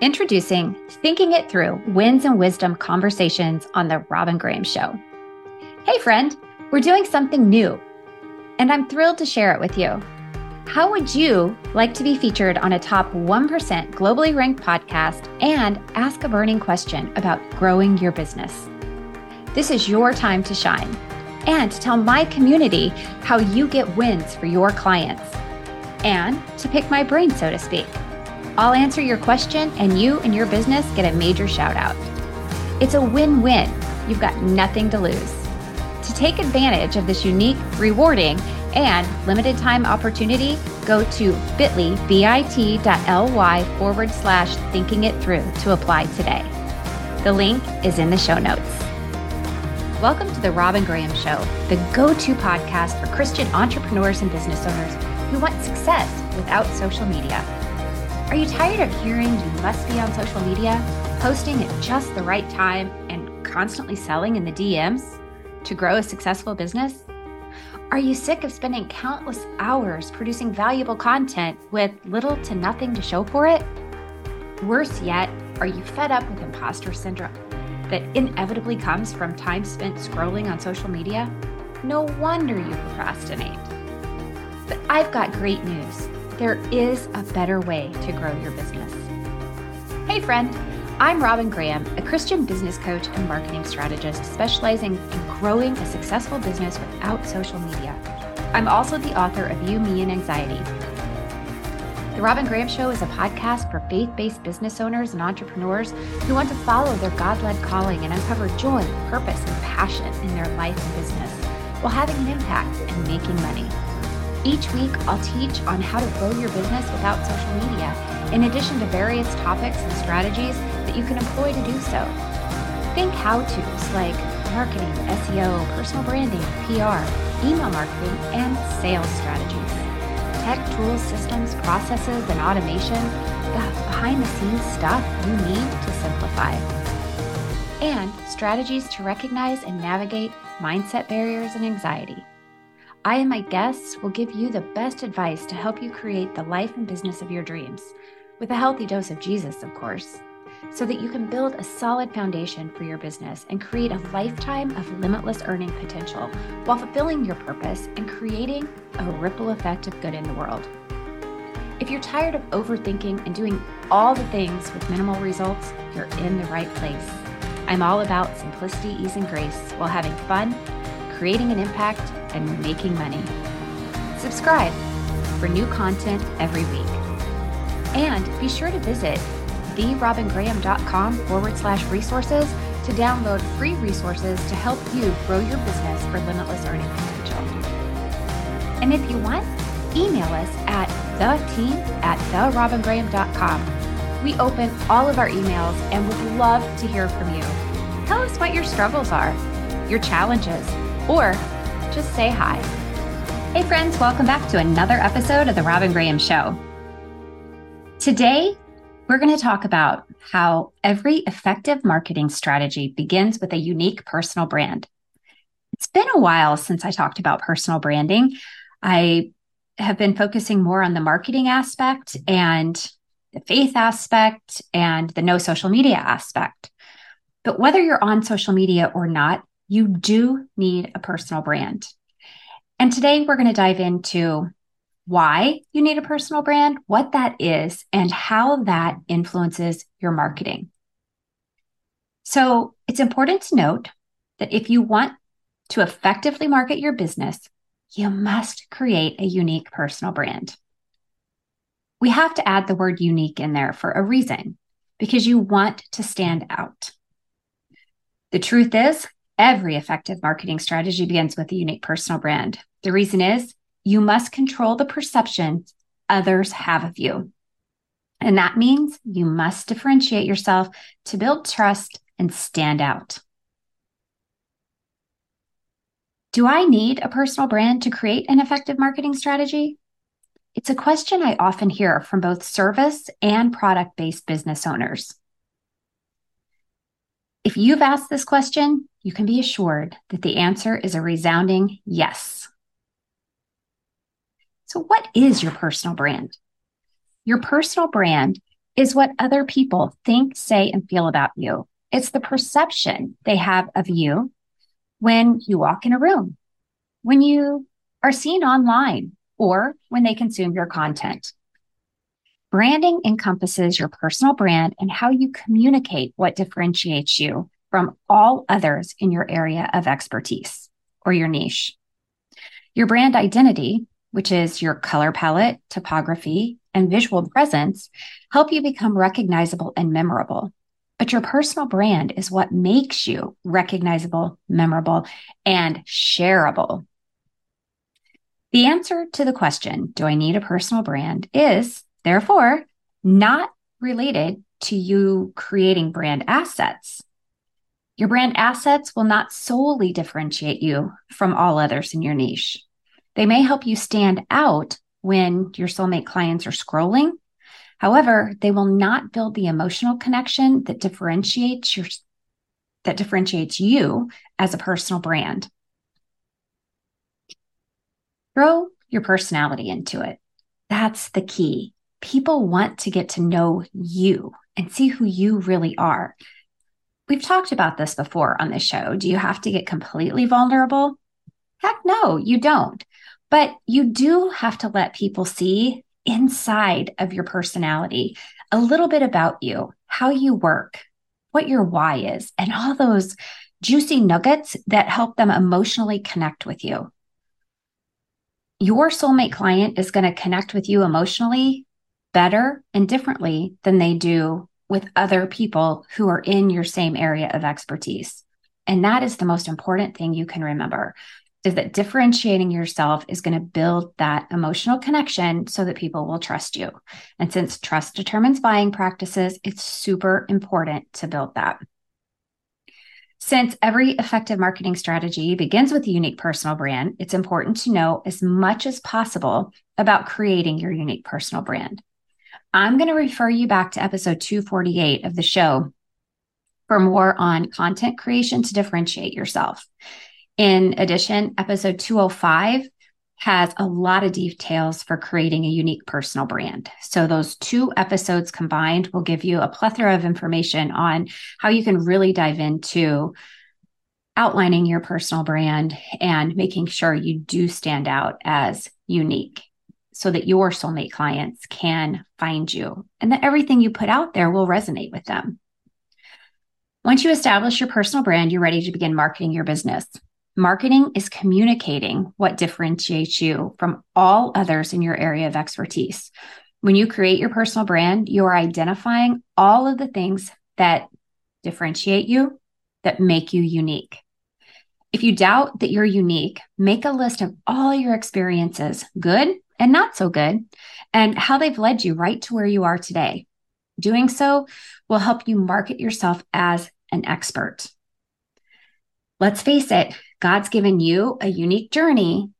Introducing Thinking It Through Wins and Wisdom Conversations on The Robin Graham Show. Hey, friend, we're doing something new, and I'm thrilled to share it with you. How would you like to be featured on a top 1% globally ranked podcast and ask a burning question about growing your business? This is your time to shine and to tell my community how you get wins for your clients and to pick my brain, so to speak. I'll answer your question, and you and your business get a major shout out. It's a win win. You've got nothing to lose. To take advantage of this unique, rewarding, and limited time opportunity, go to bit.ly, bit.ly forward slash thinking it through to apply today. The link is in the show notes. Welcome to the Robin Graham Show, the go to podcast for Christian entrepreneurs and business owners who want success without social media. Are you tired of hearing you must be on social media, posting at just the right time, and constantly selling in the DMs to grow a successful business? Are you sick of spending countless hours producing valuable content with little to nothing to show for it? Worse yet, are you fed up with imposter syndrome that inevitably comes from time spent scrolling on social media? No wonder you procrastinate. But I've got great news there is a better way to grow your business. Hey, friend, I'm Robin Graham, a Christian business coach and marketing strategist specializing in growing a successful business without social media. I'm also the author of You, Me, and Anxiety. The Robin Graham Show is a podcast for faith based business owners and entrepreneurs who want to follow their God led calling and uncover joy, purpose, and passion in their life and business while having an impact and making money. Each week, I'll teach on how to grow your business without social media, in addition to various topics and strategies that you can employ to do so. Think how to's like marketing, SEO, personal branding, PR, email marketing, and sales strategies. Tech tools, systems, processes, and automation, the behind the scenes stuff you need to simplify. And strategies to recognize and navigate mindset barriers and anxiety. I and my guests will give you the best advice to help you create the life and business of your dreams, with a healthy dose of Jesus, of course, so that you can build a solid foundation for your business and create a lifetime of limitless earning potential while fulfilling your purpose and creating a ripple effect of good in the world. If you're tired of overthinking and doing all the things with minimal results, you're in the right place. I'm all about simplicity, ease, and grace while having fun creating an impact, and making money. Subscribe for new content every week. And be sure to visit therobingraham.com forward slash resources to download free resources to help you grow your business for limitless earning potential. And if you want, email us at the team at therobingraham.com. We open all of our emails and would love to hear from you. Tell us what your struggles are, your challenges, or just say hi. Hey, friends, welcome back to another episode of The Robin Graham Show. Today, we're going to talk about how every effective marketing strategy begins with a unique personal brand. It's been a while since I talked about personal branding. I have been focusing more on the marketing aspect and the faith aspect and the no social media aspect. But whether you're on social media or not, you do need a personal brand. And today we're going to dive into why you need a personal brand, what that is, and how that influences your marketing. So it's important to note that if you want to effectively market your business, you must create a unique personal brand. We have to add the word unique in there for a reason because you want to stand out. The truth is, Every effective marketing strategy begins with a unique personal brand. The reason is you must control the perception others have of you. And that means you must differentiate yourself to build trust and stand out. Do I need a personal brand to create an effective marketing strategy? It's a question I often hear from both service and product based business owners. If you've asked this question, you can be assured that the answer is a resounding yes. So, what is your personal brand? Your personal brand is what other people think, say, and feel about you. It's the perception they have of you when you walk in a room, when you are seen online, or when they consume your content. Branding encompasses your personal brand and how you communicate what differentiates you from all others in your area of expertise or your niche. Your brand identity, which is your color palette, topography, and visual presence, help you become recognizable and memorable. But your personal brand is what makes you recognizable, memorable, and shareable. The answer to the question, do I need a personal brand, is therefore not related to you creating brand assets. Your brand assets will not solely differentiate you from all others in your niche. They may help you stand out when your soulmate clients are scrolling. However, they will not build the emotional connection that differentiates your that differentiates you as a personal brand. Throw your personality into it. That's the key. People want to get to know you and see who you really are. We've talked about this before on the show. Do you have to get completely vulnerable? Heck no, you don't. But you do have to let people see inside of your personality a little bit about you, how you work, what your why is, and all those juicy nuggets that help them emotionally connect with you your soulmate client is going to connect with you emotionally better and differently than they do with other people who are in your same area of expertise. And that is the most important thing you can remember is that differentiating yourself is going to build that emotional connection so that people will trust you. And since trust determines buying practices, it's super important to build that. Since every effective marketing strategy begins with a unique personal brand, it's important to know as much as possible about creating your unique personal brand. I'm going to refer you back to episode 248 of the show for more on content creation to differentiate yourself. In addition, episode 205 has a lot of details for creating a unique personal brand. So, those two episodes combined will give you a plethora of information on how you can really dive into outlining your personal brand and making sure you do stand out as unique so that your soulmate clients can find you and that everything you put out there will resonate with them. Once you establish your personal brand, you're ready to begin marketing your business. Marketing is communicating what differentiates you from all others in your area of expertise. When you create your personal brand, you are identifying all of the things that differentiate you, that make you unique. If you doubt that you're unique, make a list of all your experiences, good and not so good, and how they've led you right to where you are today. Doing so will help you market yourself as an expert. Let's face it, God's given you a unique journey,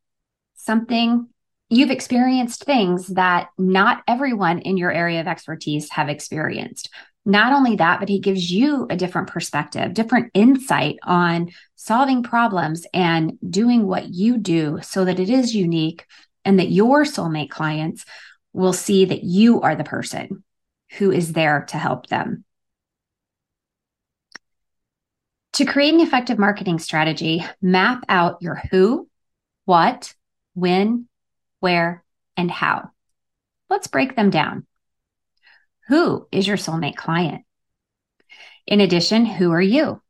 something you've experienced things that not everyone in your area of expertise have experienced. Not only that, but he gives you a different perspective, different insight on solving problems and doing what you do so that it is unique and that your soulmate clients will see that you are the person who is there to help them. To create an effective marketing strategy, map out your who, what, when, where, and how. Let's break them down. Who is your soulmate client? In addition, who are you?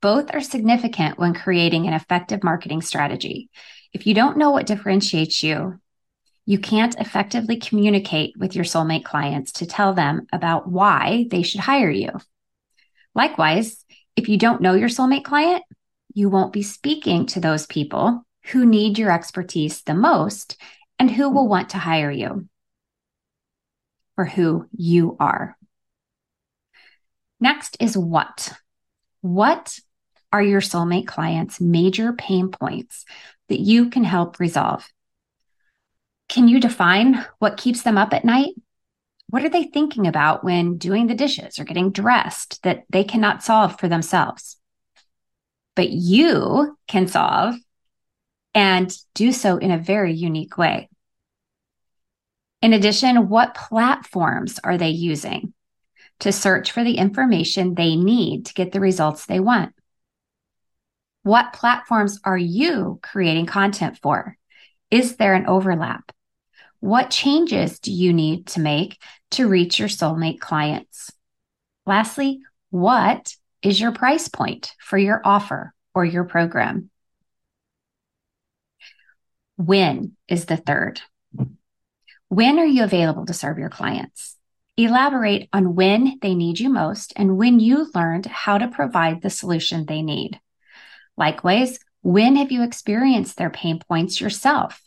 Both are significant when creating an effective marketing strategy. If you don't know what differentiates you, you can't effectively communicate with your soulmate clients to tell them about why they should hire you. Likewise, if you don't know your soulmate client, you won't be speaking to those people who need your expertise the most and who will want to hire you for who you are. Next is what. What are your soulmate clients' major pain points that you can help resolve? Can you define what keeps them up at night? What are they thinking about when doing the dishes or getting dressed that they cannot solve for themselves? But you can solve and do so in a very unique way. In addition, what platforms are they using to search for the information they need to get the results they want? What platforms are you creating content for? Is there an overlap? What changes do you need to make to reach your soulmate clients? Lastly, what is your price point for your offer or your program? When is the third. When are you available to serve your clients? Elaborate on when they need you most and when you learned how to provide the solution they need. Likewise, when have you experienced their pain points yourself?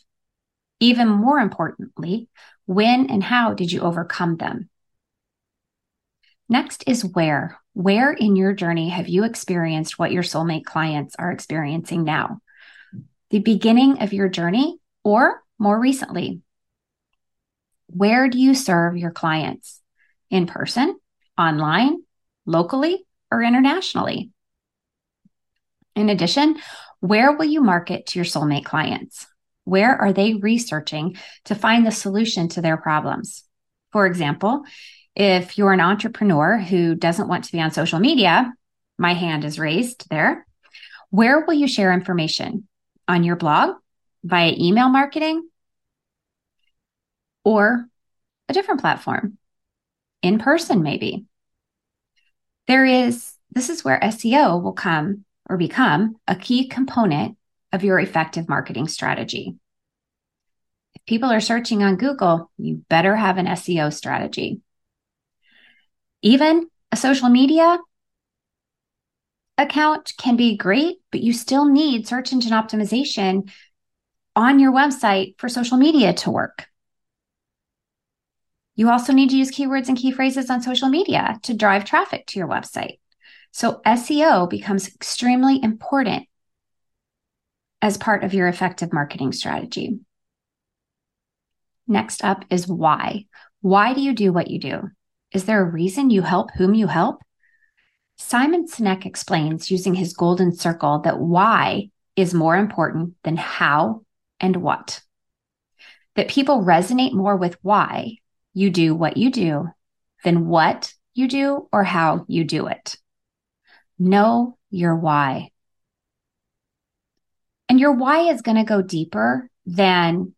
Even more importantly, when and how did you overcome them? Next is where. Where in your journey have you experienced what your soulmate clients are experiencing now? The beginning of your journey or more recently? Where do you serve your clients? In person, online, locally, or internationally? In addition, where will you market to your soulmate clients? Where are they researching to find the solution to their problems? For example, if you're an entrepreneur who doesn't want to be on social media, my hand is raised there. Where will you share information? On your blog, via email marketing, or a different platform? In person, maybe. There is, this is where SEO will come or become a key component of your effective marketing strategy. If people are searching on Google, you better have an SEO strategy. Even a social media account can be great, but you still need search engine optimization on your website for social media to work. You also need to use keywords and key phrases on social media to drive traffic to your website. So SEO becomes extremely important as part of your effective marketing strategy. Next up is why. Why do you do what you do? Is there a reason you help whom you help? Simon Sinek explains using his golden circle that why is more important than how and what. That people resonate more with why you do what you do than what you do or how you do it. Know your why. And your why is going to go deeper than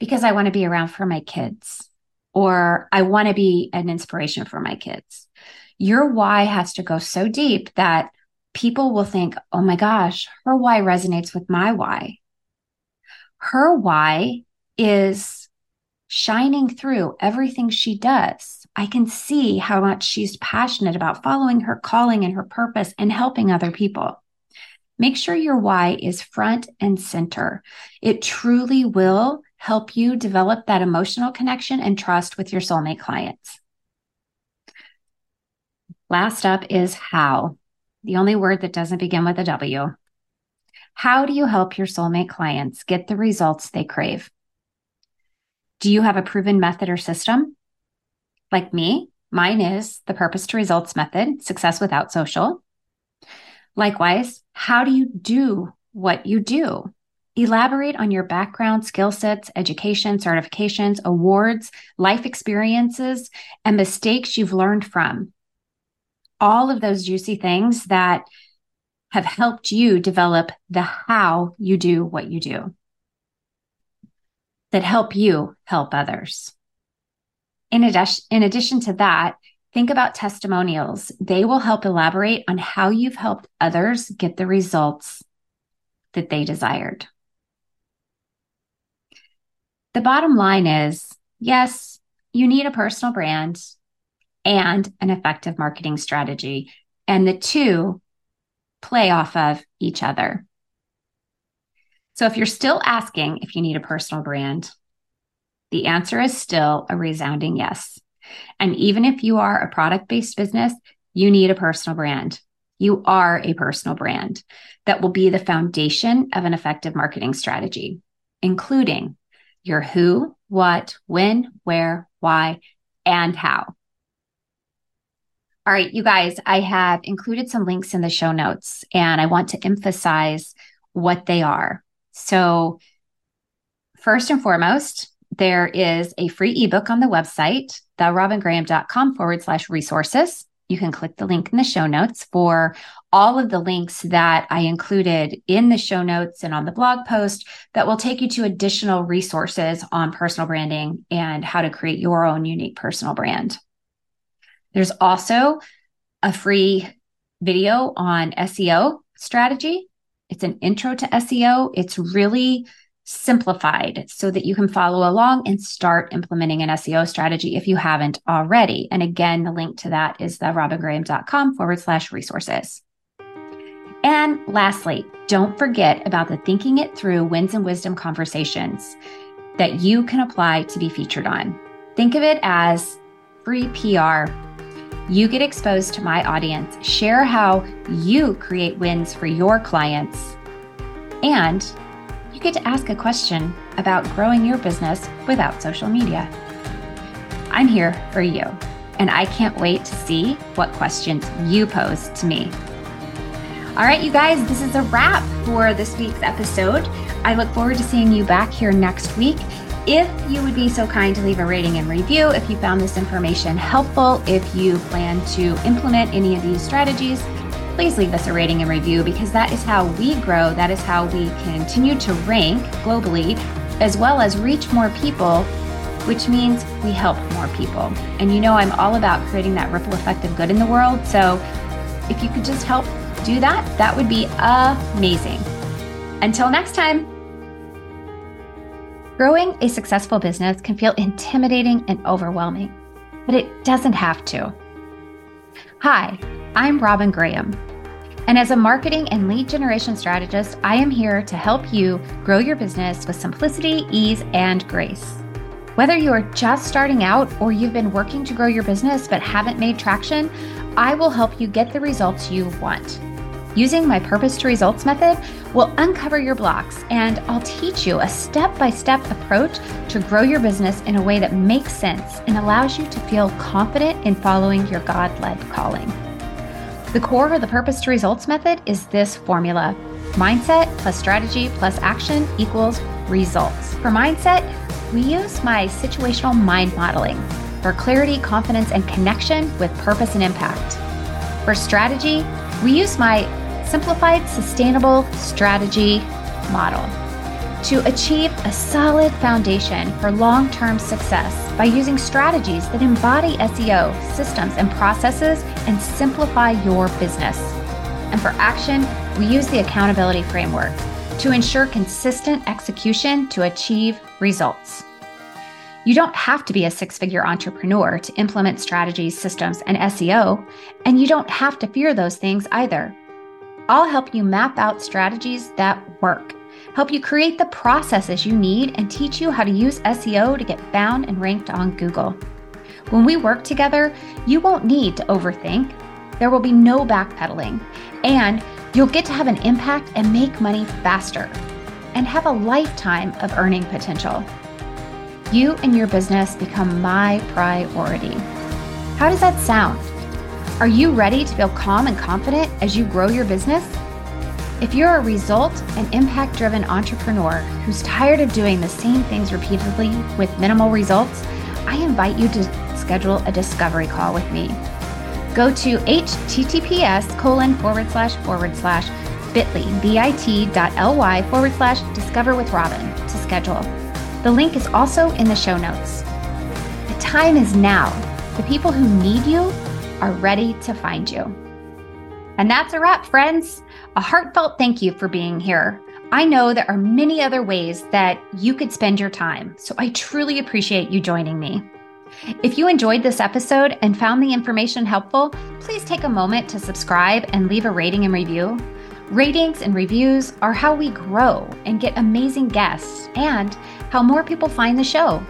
because I want to be around for my kids or I want to be an inspiration for my kids. Your why has to go so deep that people will think, oh my gosh, her why resonates with my why. Her why is shining through everything she does. I can see how much she's passionate about following her calling and her purpose and helping other people. Make sure your why is front and center. It truly will help you develop that emotional connection and trust with your soulmate clients. Last up is how, the only word that doesn't begin with a W. How do you help your soulmate clients get the results they crave? Do you have a proven method or system? Like me, mine is the purpose to results method, success without social. Likewise, how do you do what you do? Elaborate on your background, skill sets, education, certifications, awards, life experiences, and mistakes you've learned from. All of those juicy things that have helped you develop the how you do what you do that help you help others. In addition, in addition to that, think about testimonials. They will help elaborate on how you've helped others get the results that they desired. The bottom line is yes, you need a personal brand and an effective marketing strategy, and the two play off of each other. So if you're still asking if you need a personal brand, the answer is still a resounding yes. And even if you are a product based business, you need a personal brand. You are a personal brand that will be the foundation of an effective marketing strategy, including your who, what, when, where, why, and how. All right, you guys, I have included some links in the show notes and I want to emphasize what they are. So, first and foremost, there is a free ebook on the website, therobingraham.com forward slash resources. You can click the link in the show notes for all of the links that I included in the show notes and on the blog post that will take you to additional resources on personal branding and how to create your own unique personal brand. There's also a free video on SEO strategy. It's an intro to SEO. It's really simplified so that you can follow along and start implementing an SEO strategy if you haven't already. And again, the link to that is the robingraham.com forward slash resources. And lastly, don't forget about the Thinking It Through Wins and Wisdom conversations that you can apply to be featured on. Think of it as free PR. You get exposed to my audience, share how you create wins for your clients, and you get to ask a question about growing your business without social media. I'm here for you, and I can't wait to see what questions you pose to me. All right, you guys, this is a wrap for this week's episode. I look forward to seeing you back here next week. If you would be so kind to leave a rating and review, if you found this information helpful, if you plan to implement any of these strategies, please leave us a rating and review because that is how we grow. That is how we continue to rank globally, as well as reach more people, which means we help more people. And you know, I'm all about creating that ripple effect of good in the world. So if you could just help do that, that would be amazing. Until next time. Growing a successful business can feel intimidating and overwhelming, but it doesn't have to. Hi, I'm Robin Graham. And as a marketing and lead generation strategist, I am here to help you grow your business with simplicity, ease, and grace. Whether you are just starting out or you've been working to grow your business but haven't made traction, I will help you get the results you want. Using my purpose to results method will uncover your blocks and I'll teach you a step by step approach to grow your business in a way that makes sense and allows you to feel confident in following your God led calling. The core of the purpose to results method is this formula mindset plus strategy plus action equals results. For mindset, we use my situational mind modeling for clarity, confidence, and connection with purpose and impact. For strategy, we use my simplified sustainable strategy model to achieve a solid foundation for long term success by using strategies that embody SEO, systems, and processes and simplify your business. And for action, we use the accountability framework to ensure consistent execution to achieve results. You don't have to be a six figure entrepreneur to implement strategies, systems, and SEO, and you don't have to fear those things either. I'll help you map out strategies that work help you create the processes you need, and teach you how to use SEO to get found and ranked on Google. When we work together, you won't need to overthink. There will be no backpedaling, and you'll get to have an impact and make money faster and have a lifetime of earning potential. You and your business become my priority. How does that sound? Are you ready to feel calm and confident as you grow your business? If you're a result and impact driven entrepreneur who's tired of doing the same things repeatedly with minimal results, I invite you to schedule a discovery call with me. Go to https colon forward slash forward slash bit.ly, bit.ly forward slash discover with Robin to schedule. The link is also in the show notes. The time is now. The people who need you are ready to find you. And that's a wrap, friends. A heartfelt thank you for being here. I know there are many other ways that you could spend your time, so I truly appreciate you joining me. If you enjoyed this episode and found the information helpful, please take a moment to subscribe and leave a rating and review. Ratings and reviews are how we grow and get amazing guests and how more people find the show.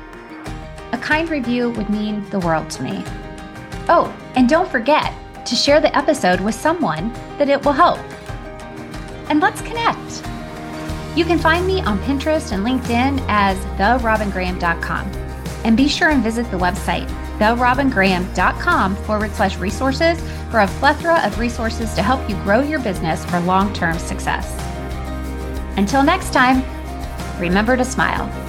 A kind review would mean the world to me. Oh, and don't forget, to share the episode with someone that it will help. And let's connect. You can find me on Pinterest and LinkedIn as therobingraham.com. And be sure and visit the website, therobingraham.com forward slash resources for a plethora of resources to help you grow your business for long term success. Until next time, remember to smile.